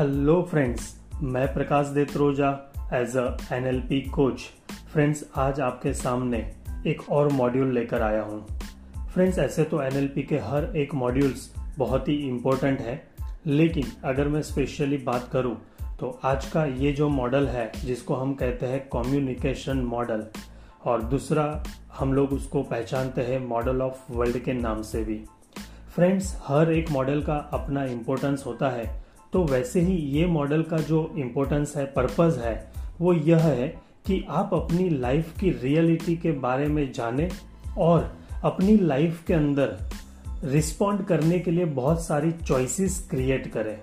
Hello friends मैं Prakash Detroja as a NLP coach friends आज आपके सामने एक और मॉड्यूल लेकर आया हूँ। फ्रेंड्स ऐसे तो एनएलपी के हर एक मॉड्यूल्स बहुत ही इम्पोर्टेंट है, लेकिन अगर मैं स्पेशली बात करूँ तो आज का ये जो मॉडल है, जिसको हम कहते हैं कम्युनिकेशन मॉडल और दूसरा हम लोग उसको पहचानते हैं मॉडल ऑफ़ वर्ल्ड के नाम से भी। फ्रेंड्स हर एक मॉडल का अपना इम्पोर्टेंस होता है तो वैसे ही ये मॉडल का जो इम्पोर्टेंस है पर्पज है, वो यह है कि आप अपनी लाइफ की रियलिटी के बारे में जाने और अपनी लाइफ के अंदर रिस्पॉन्ड करने के लिए बहुत सारी चॉइसेस क्रिएट करें।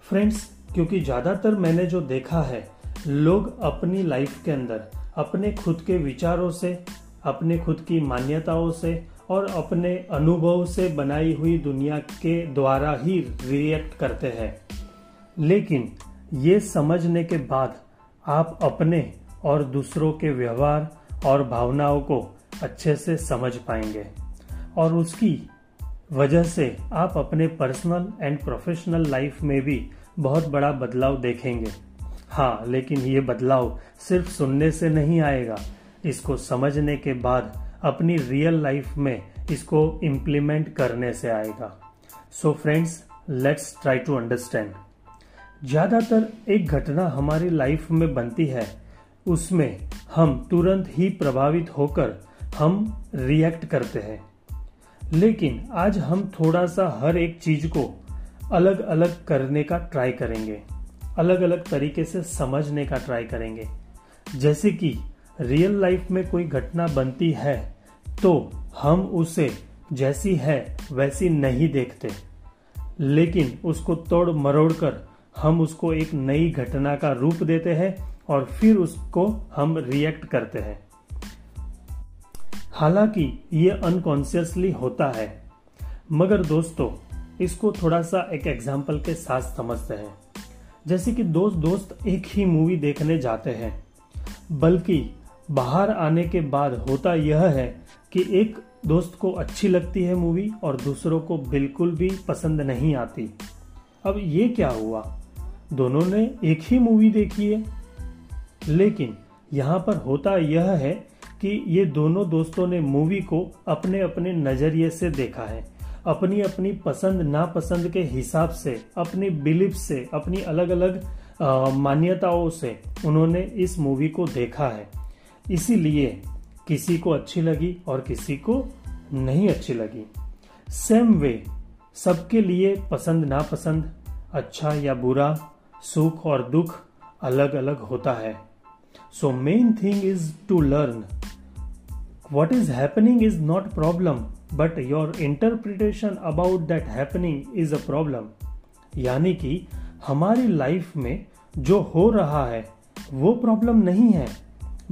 फ्रेंड्स क्योंकि ज़्यादातर मैंने जो देखा है, लोग अपनी लाइफ के अंदर, अपने खुद के विचारों से, अपने खुद की मान्यताओं से और अपने अनुभव से बनाई हुई दुनिया के द्वारा ही रिएक्ट करते हैं। लेकिन ये समझने के बाद आप अपने और दूसरों के व्यवहार और भावनाओं को अच्छे से समझ पाएँगे और उसकी वजह से आप अपने पर्सनल एंड प्रोफेशनल लाइफ में भी बहुत बड़ा बदलाव देखेंगे। हाँ लेकिन ये बदलाव सिर्फ़ सुनने से नहीं आएगा। इसको समझने के बाद अपनी रियल लाइफ में इसको इम्प्लीमेंट करने से आएगा। So friends let's try to understand ज़्यादातर एक घटना हमारी लाइफ में बनती है, उसमें हम तुरंत ही प्रभावित होकर हम रिएक्ट करते हैं। लेकिन आज हम थोड़ा सा हर एक चीज़ को अलग अलग करने का ट्राई करेंगे। अलग अलग तरीके से समझने का ट्राई करेंगे। जैसे कि रियल लाइफ में कोई घटना बनती है तो हम उसे जैसी है, वैसी नहीं देखते। लेकिन उसको तोड़ मरोड़ कर हम उसको एक नई घटना का रूप देते हैं और फिर उसको हम रिएक्ट करते हैं। हालाँकि ये अनकॉन्सियसली होता है, मगर दोस्तों, इसको थोड़ा सा एक एग्ज़ाम्पल के साथ समझते हैं। जैसे कि दोस्त दोस्त एक ही मूवी देखने जाते हैं, बल्कि बाहर आने के बाद होता यह है कि एक दोस्त को अच्छी लगती है मूवी और दूसरों को बिल्कुल भी पसंद नहीं आती। अब ये क्या हुआ? दोनों ने एक ही मूवी देखी है। लेकिन यहाँ पर होता यह है कि ये दोनों दोस्तों ने मूवी को अपने अपने नज़रिए से देखा है। अपनी अपनी पसंद, नापसंद के हिसाब से, अपनी बिलीफ से, अपनी अलग अलग मान्यताओं से उन्होंने इस मूवी को देखा है। इसीलिए किसी को अच्छी लगी और किसी को नहीं अच्छी लगी। सेम वे, सबके लिए पसंद नापसंद अच्छा या बुरा, सुख और दुख अलग अलग होता है। So main thing is to learn what is happening is not problem but your interpretation about that happening is a problem यानी कि हमारी लाइफ में जो हो रहा है, वो प्रॉब्लम नहीं है।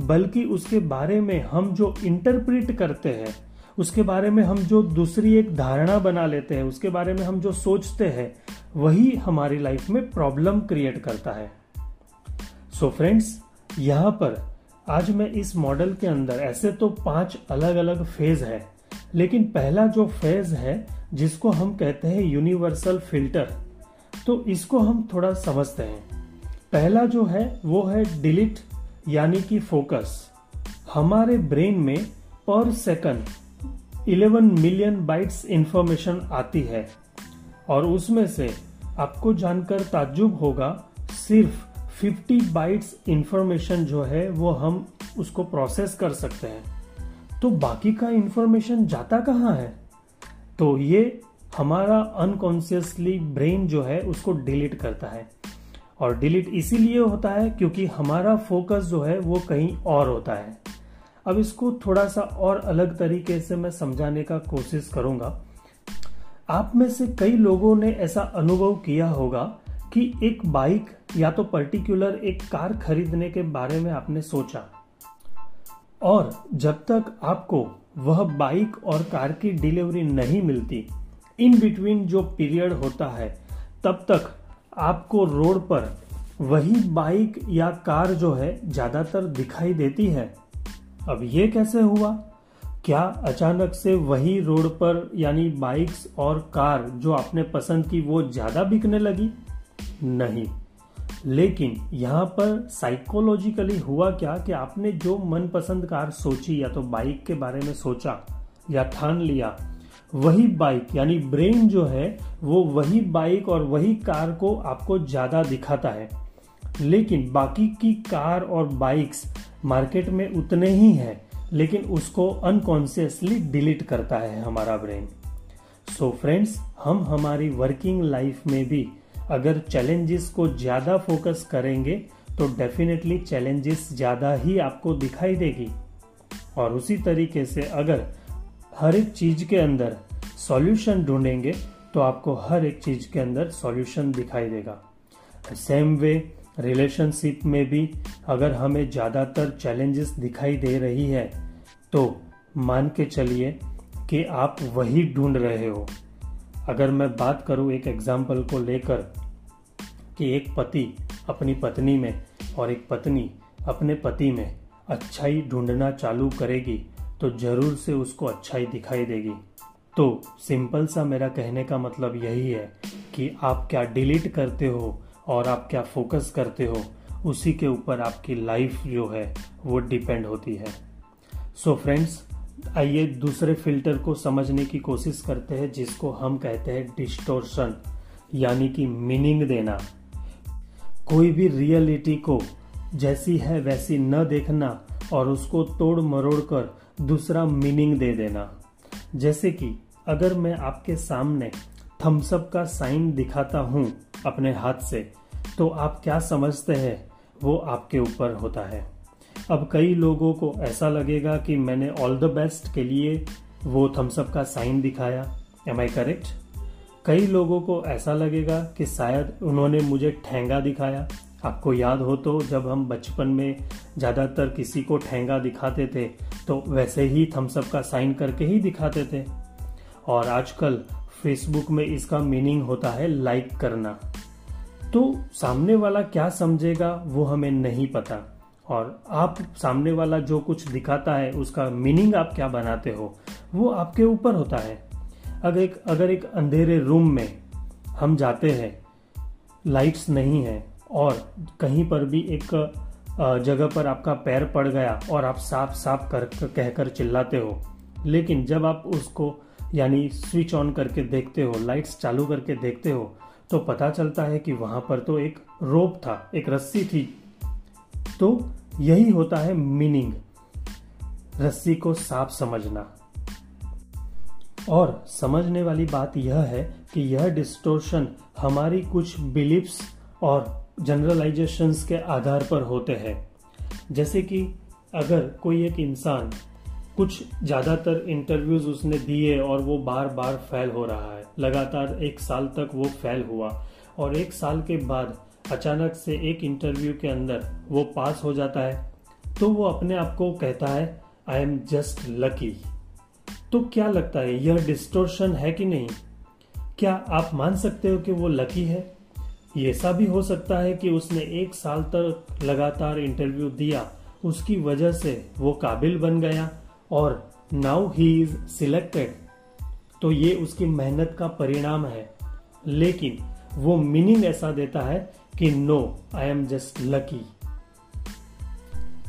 बल्कि उसके बारे में हम जो इंटरप्रिट करते हैं, उसके बारे में हम जो दूसरी एक धारणा बना लेते हैं, उसके बारे में हम जो सोचते हैं, वही हमारी लाइफ में प्रॉब्लम क्रिएट करता है। सो so फ्रेंड्स यहाँ पर आज मैं इस मॉडल के अंदर, ऐसे तो पाँच अलग अलग फ़ेज़ है, लेकिन पहला जो फ़ेज़ है, जिसको हम कहते हैं यूनिवर्सल फ़िल्टर तो इसको हम थोड़ा समझते हैं। पहला जो है, वो है डिलीट यानी कि फोकस हमारे ब्रेन में पर सेकंड 11 मिलियन बाइट्स इंफॉर्मेशन आती है और उसमें से आपको जानकर ताज्जुब होगा सिर्फ़ 50 बाइट्स इंफॉर्मेशन जो है वो हम उसको प्रोसेस कर सकते हैं। तो बाकी का इंफॉर्मेशन जाता कहाँ है? तो ये हमारा अनकॉन्सियसली ब्रेन जो है उसको डिलीट करता है। और डिलीट इसीलिए होता है क्योंकि हमारा फोकस जो है वो कहीं और होता है। अब इसको थोड़ा सा और अलग तरीके से मैं समझाने का कोशिश करूँगा। आप में से कई लोगों ने ऐसा अनुभव किया होगा कि एक बाइक या तो पर्टिकुलर एक कार खरीदने के बारे में आपने सोचा। और जब तक आपको वह बाइक और कार की डिलीवरी नहीं मिलती इन बिटवीन जो पीरियड होता है, तब तक आपको रोड पर वही बाइक या कार जो है ज़्यादातर दिखाई देती है। अब ये कैसे हुआ? क्या अचानक से वही रोड पर यानी बाइक्स और कार जो आपने पसंद की वो ज़्यादा बिकने लगी? नहीं। लेकिन यहाँ पर साइकोलॉजिकली हुआ क्या कि आपने जो मनपसंद कार सोची या तो बाइक के बारे में सोचा या ठान लिया वही बाइक यानी ब्रेन जो है, वो वही बाइक और वही कार को आपको ज़्यादा दिखाता है। लेकिन बाकी की कार और बाइक्स मार्केट में उतने ही हैं, लेकिन उसको अनकॉन्सियसली डिलीट करता है हमारा ब्रेन सो फ्रेंड्स हम हमारी वर्किंग लाइफ में भी अगर चैलेंजेस को ज़्यादा फोकस करेंगे तो डेफिनेटली चैलेंजेस ज़्यादा ही आपको दिखाई देगी। और उसी तरीके से अगर हर एक चीज़ के अंदर सॉल्यूशन ढूंढेंगे तो आपको हर एक चीज़ के अंदर सॉल्यूशन दिखाई देगा। सेम वे रिलेशनशिप में भी अगर हमें ज़्यादातर चैलेंजेस दिखाई दे रही है तो मान के चलिए कि आप वही ढूंढ रहे हो। अगर मैं बात करूँ एक एग्ज़ाम्पल को लेकर कि एक पति अपनी पत्नी में और एक पत्नी अपने पति में अच्छाई ढूंढना चालू करेगी तो ज़रूर से उसको अच्छाई दिखाई देगी। तो सिंपल सा मेरा कहने का मतलब यही है कि आप क्या डिलीट करते हो और आप क्या फोकस करते हो, उसी के ऊपर आपकी लाइफ जो है, वो डिपेंड होती है। सो फ्रेंड्स आइए दूसरे फ़िल्टर को समझने की कोशिश करते हैं, जिसको हम कहते हैं डिस्टोर्शन यानी कि मीनिंग देना। कोई भी रियलिटी को जैसी है वैसी न देखना और उसको तोड़ मरोड़ कर दूसरा मीनिंग दे देना। जैसे कि अगर मैं आपके सामने थम्सअप का साइन दिखाता हूँ अपने हाथ से तो आप क्या समझते हैं? वो आपके ऊपर होता है। अब कई लोगों को ऐसा लगेगा कि मैंने ऑल द बेस्ट के लिए वो थम्सअप का साइन दिखाया। एम आई करेक्ट कई लोगों को ऐसा लगेगा कि शायद उन्होंने मुझे ठेंगा दिखाया। आपको याद हो तो जब हम बचपन में ज़्यादातर किसी को ठेंगा दिखाते थे तो वैसे ही थम्सअप का साइन करके ही दिखाते थे। और आजकल फेसबुक में इसका मीनिंग होता है लाइक करना। तो सामने वाला क्या समझेगा वो हमें नहीं पता। और आप सामने वाला जो कुछ दिखाता है, उसका मीनिंग आप क्या बनाते हो, वो आपके ऊपर होता है। अगर एक अगर एक अंधेरे रूम में हम जाते हैं लाइट्स नहीं है और कहीं पर भी एक जगह पर आपका पैर पड़ गया और आप साफ़ साफ़ कर, कहकर चिल्लाते हो। लेकिन जब आप उसको, यानी स्विच ऑन करके देखते हो, लाइट्स चालू करके देखते हो तो पता चलता है कि वहाँ पर तो एक रोप था, एक रस्सी थी। तो यही होता है मीनिंग, रस्सी को साफ़ समझना। और समझने वाली बात यह है कि यह डिस्टोर्शन हमारी कुछ बिलीफ्स और जनरलाइजेशंस के आधार पर होते हैं। जैसे कि अगर कोई एक इंसान कुछ ज़्यादातर इंटरव्यूज़ उसने दिए और वो बार बार फेल हो रहा है, लगातार एक साल तक वो फेल हुआ और एक साल के बाद अचानक से एक इंटरव्यू के अंदर वो पास हो जाता है तो वो अपने आप को कहता है आई एम जस्ट लकी तो क्या लगता है, यह डिस्टोर्शन है कि नहीं? क्या आप मान सकते हो कि वो लकी है? ऐसा भी हो सकता है कि उसने एक साल तक लगातार इंटरव्यू दिया। उसकी वजह से वो काबिल बन गया और नाउ ही इज़ सिलेक्टेड तो ये उसकी मेहनत का परिणाम है। लेकिन वो मीनिंग ऐसा देता है कि no I am just lucky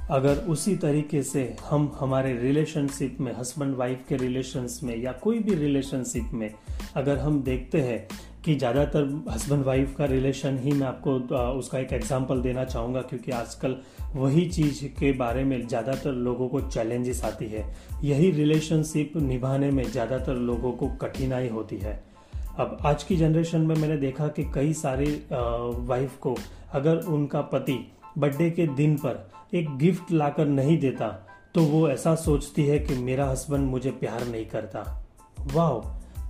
अगर उसी तरीके से हम हमारे रिलेशनशिप में हस्बैंड वाइफ के रिलेशंस में या कोई भी रिलेशनशिप में अगर हम देखते हैं कि ज़्यादातर हस्बैंड वाइफ का रिलेशन ही मैं आपको उसका एक एग्जांपल देना चाहूँगा, क्योंकि आजकल वही चीज़ के बारे में ज़्यादातर लोगों को चैलेंजेस आती है। यही रिलेशनशिप निभाने में ज़्यादातर लोगों को कठिनाई होती है। अब आज की जनरेशन में मैंने देखा कि कई सारे वाइफ को अगर उनका पति बर्थडे के दिन पर एक गिफ्ट लाकर नहीं देता तो वो ऐसा सोचती है कि मेरा हस्बैंड मुझे प्यार नहीं करता। वाह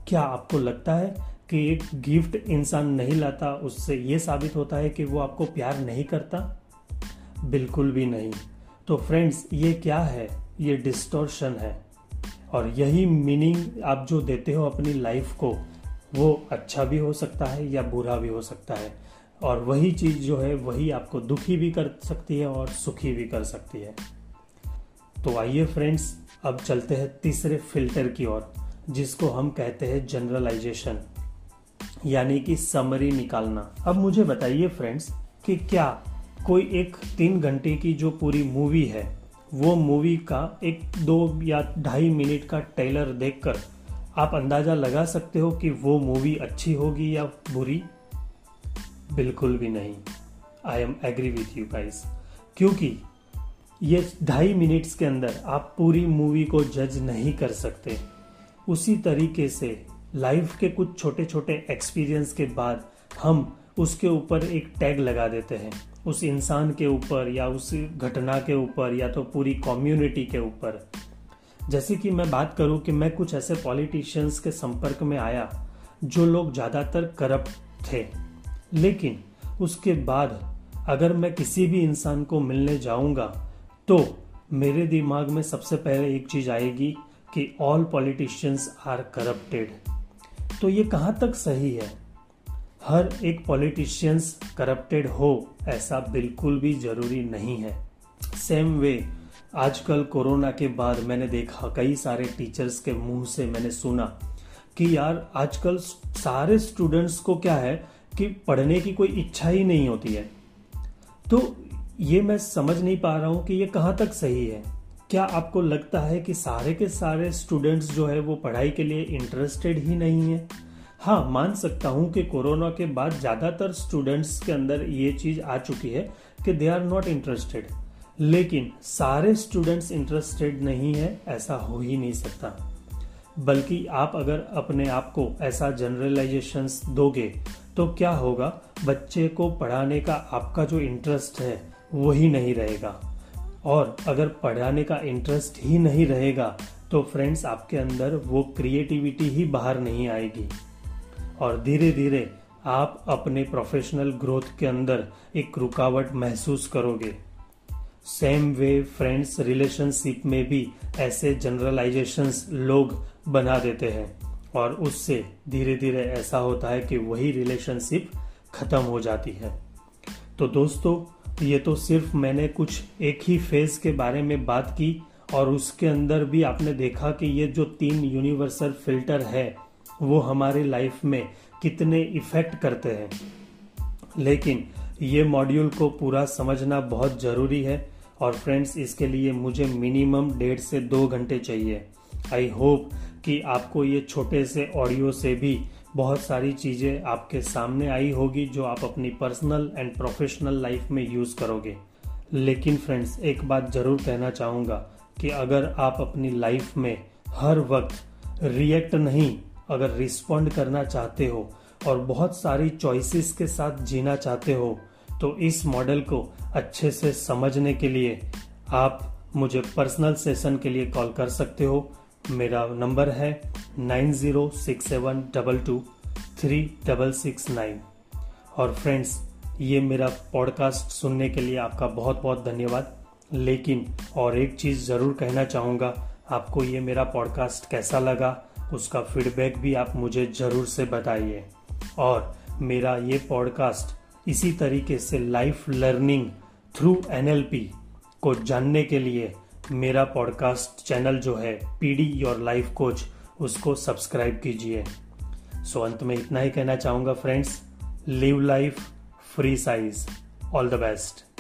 क्या आपको लगता है कि एक गिफ्ट इंसान नहीं लाता, उससे ये साबित होता है कि वो आपको प्यार नहीं करता। बिल्कुल भी नहीं। तो फ्रेंड्स ये क्या है? ये डिस्टोर्शन है। और यही मीनिंग आप जो देते हो अपनी लाइफ को, वो अच्छा भी हो सकता है या बुरा भी हो सकता है। और वही चीज़ जो है, वही आपको दुखी भी कर सकती है और सुखी भी कर सकती है। तो आइए फ्रेंड्स अब चलते हैं तीसरे फ़िल्टर की ओर, जिसको हम कहते हैं जनरलाइजेशन यानी कि समरी निकालना। अब मुझे बताइए फ्रेंड्स कि क्या कोई एक तीन घंटे की जो पूरी मूवी है, वो मूवी का एक दो या ढाई मिनट का ट्रेलर देखकर आप अंदाज़ा लगा सकते हो कि वो मूवी अच्छी होगी या बुरी? बिल्कुल भी नहीं। I am agree with you guys क्योंकि ये ढाई मिनट्स के अंदर आप पूरी मूवी को जज नहीं कर सकते। उसी तरीके से लाइफ के कुछ छोटे छोटे एक्सपीरियंस के बाद हम उसके ऊपर एक टैग लगा देते हैं। उस इंसान के ऊपर या उस घटना के ऊपर या तो पूरी कम्युनिटी के ऊपर। जैसे कि मैं बात करूँ कि मैं कुछ ऐसे पॉलिटिशियंस के संपर्क में आया जो लोग ज़्यादातर करप्ट थे। लेकिन उसके बाद अगर मैं किसी भी इंसान को मिलने जाऊँगा तो मेरे दिमाग में सबसे पहले एक चीज़ आएगी कि ऑल पॉलिटिशियंस आर करप्टेड तो ये कहाँ तक सही है? हर एक पॉलिटिशियंस करप्टेड हो, ऐसा बिल्कुल भी ज़रूरी नहीं है। सेम वे आजकल कोरोना के बाद मैंने देखा कई सारे टीचर्स के मुँह से मैंने सुना कि यार, आजकल सारे स्टूडेंट्स को क्या है कि पढ़ने की कोई इच्छा ही नहीं होती है। तो ये मैं समझ नहीं पा रहा हूँ कि ये कहाँ तक सही है। क्या आपको लगता है कि सारे के सारे स्टूडेंट्स जो है वो पढ़ाई के लिए इंटरेस्टेड ही नहीं है? हाँ मान सकता हूँ कि कोरोना के बाद ज़्यादातर स्टूडेंट्स के अंदर ये चीज़ आ चुकी है कि दे आर नॉट इंटरेस्टेड लेकिन सारे स्टूडेंट्स इंटरेस्टेड नहीं है, ऐसा हो ही नहीं सकता। बल्कि आप अगर अपने आप को ऐसा जनरलाइजेशन दोगे तो क्या होगा? बच्चे को पढ़ाने का आपका जो इंटरेस्ट है वही नहीं रहेगा। और अगर पढ़ाने का इंटरेस्ट ही नहीं रहेगा तो फ्रेंड्स आपके अंदर वो क्रिएटिविटी ही बाहर नहीं आएगी। और धीरे धीरे आप अपने प्रोफेशनल ग्रोथ के अंदर एक रुकावट महसूस करोगे। सेम वे फ्रेंड्स रिलेशनशिप में भी ऐसे जनरलाइजेशंस लोग बना देते हैं। और उससे धीरे धीरे ऐसा होता है कि वही रिलेशनशिप खत्म हो जाती है। तो दोस्तों ये तो सिर्फ़ मैंने कुछ एक ही फ़ेज़ के बारे में बात की और उसके अंदर भी आपने देखा कि ये जो तीन यूनिवर्सल फ़िल्टर है, वो हमारे लाइफ में कितने इफ़ेक्ट करते हैं। लेकिन ये मॉड्यूल को पूरा समझना बहुत ज़रूरी है और फ्रेंड्स इसके लिए मुझे मिनिमम डेढ़ से दो घंटे चाहिए। आई होप कि आपको ये छोटे से ऑडियो से भी बहुत सारी चीज़ें आपके सामने आई होगी जो आप अपनी पर्सनल एंड प्रोफेशनल लाइफ में यूज़ करोगे। लेकिन फ्रेंड्स एक बात ज़रूर कहना चाहूँगा कि अगर आप अपनी लाइफ में हर वक्त रिएक्ट नहीं, अगर रिस्पॉन्ड करना चाहते हो और बहुत सारी चॉइसेस के साथ जीना चाहते हो तो इस मॉडल को अच्छे से समझने के लिए आप मुझे पर्सनल सेशन के लिए कॉल कर सकते हो। मेरा नंबर है nine zero six seven double two three double six nine. और फ्रेंड्स, ये मेरा पॉडकास्ट सुनने के लिए आपका बहुत बहुत धन्यवाद। लेकिन, और एक चीज़ ज़रूर कहना चाहूँगा, आपको ये मेरा पॉडकास्ट कैसा लगा, उसका फीडबैक भी आप मुझे ज़रूर से बताइए। और मेरा ये पॉडकास्ट इसी तरीके से लाइफ लर्निंग थ्रू एनएलपी को जानने के लिए मेरा पॉडकास्ट चैनल जो है P D your life coach, उसको सब्सक्राइब कीजिए। सो, अंत में इतना ही कहना चाहूँगा friends, live life free size. All the best.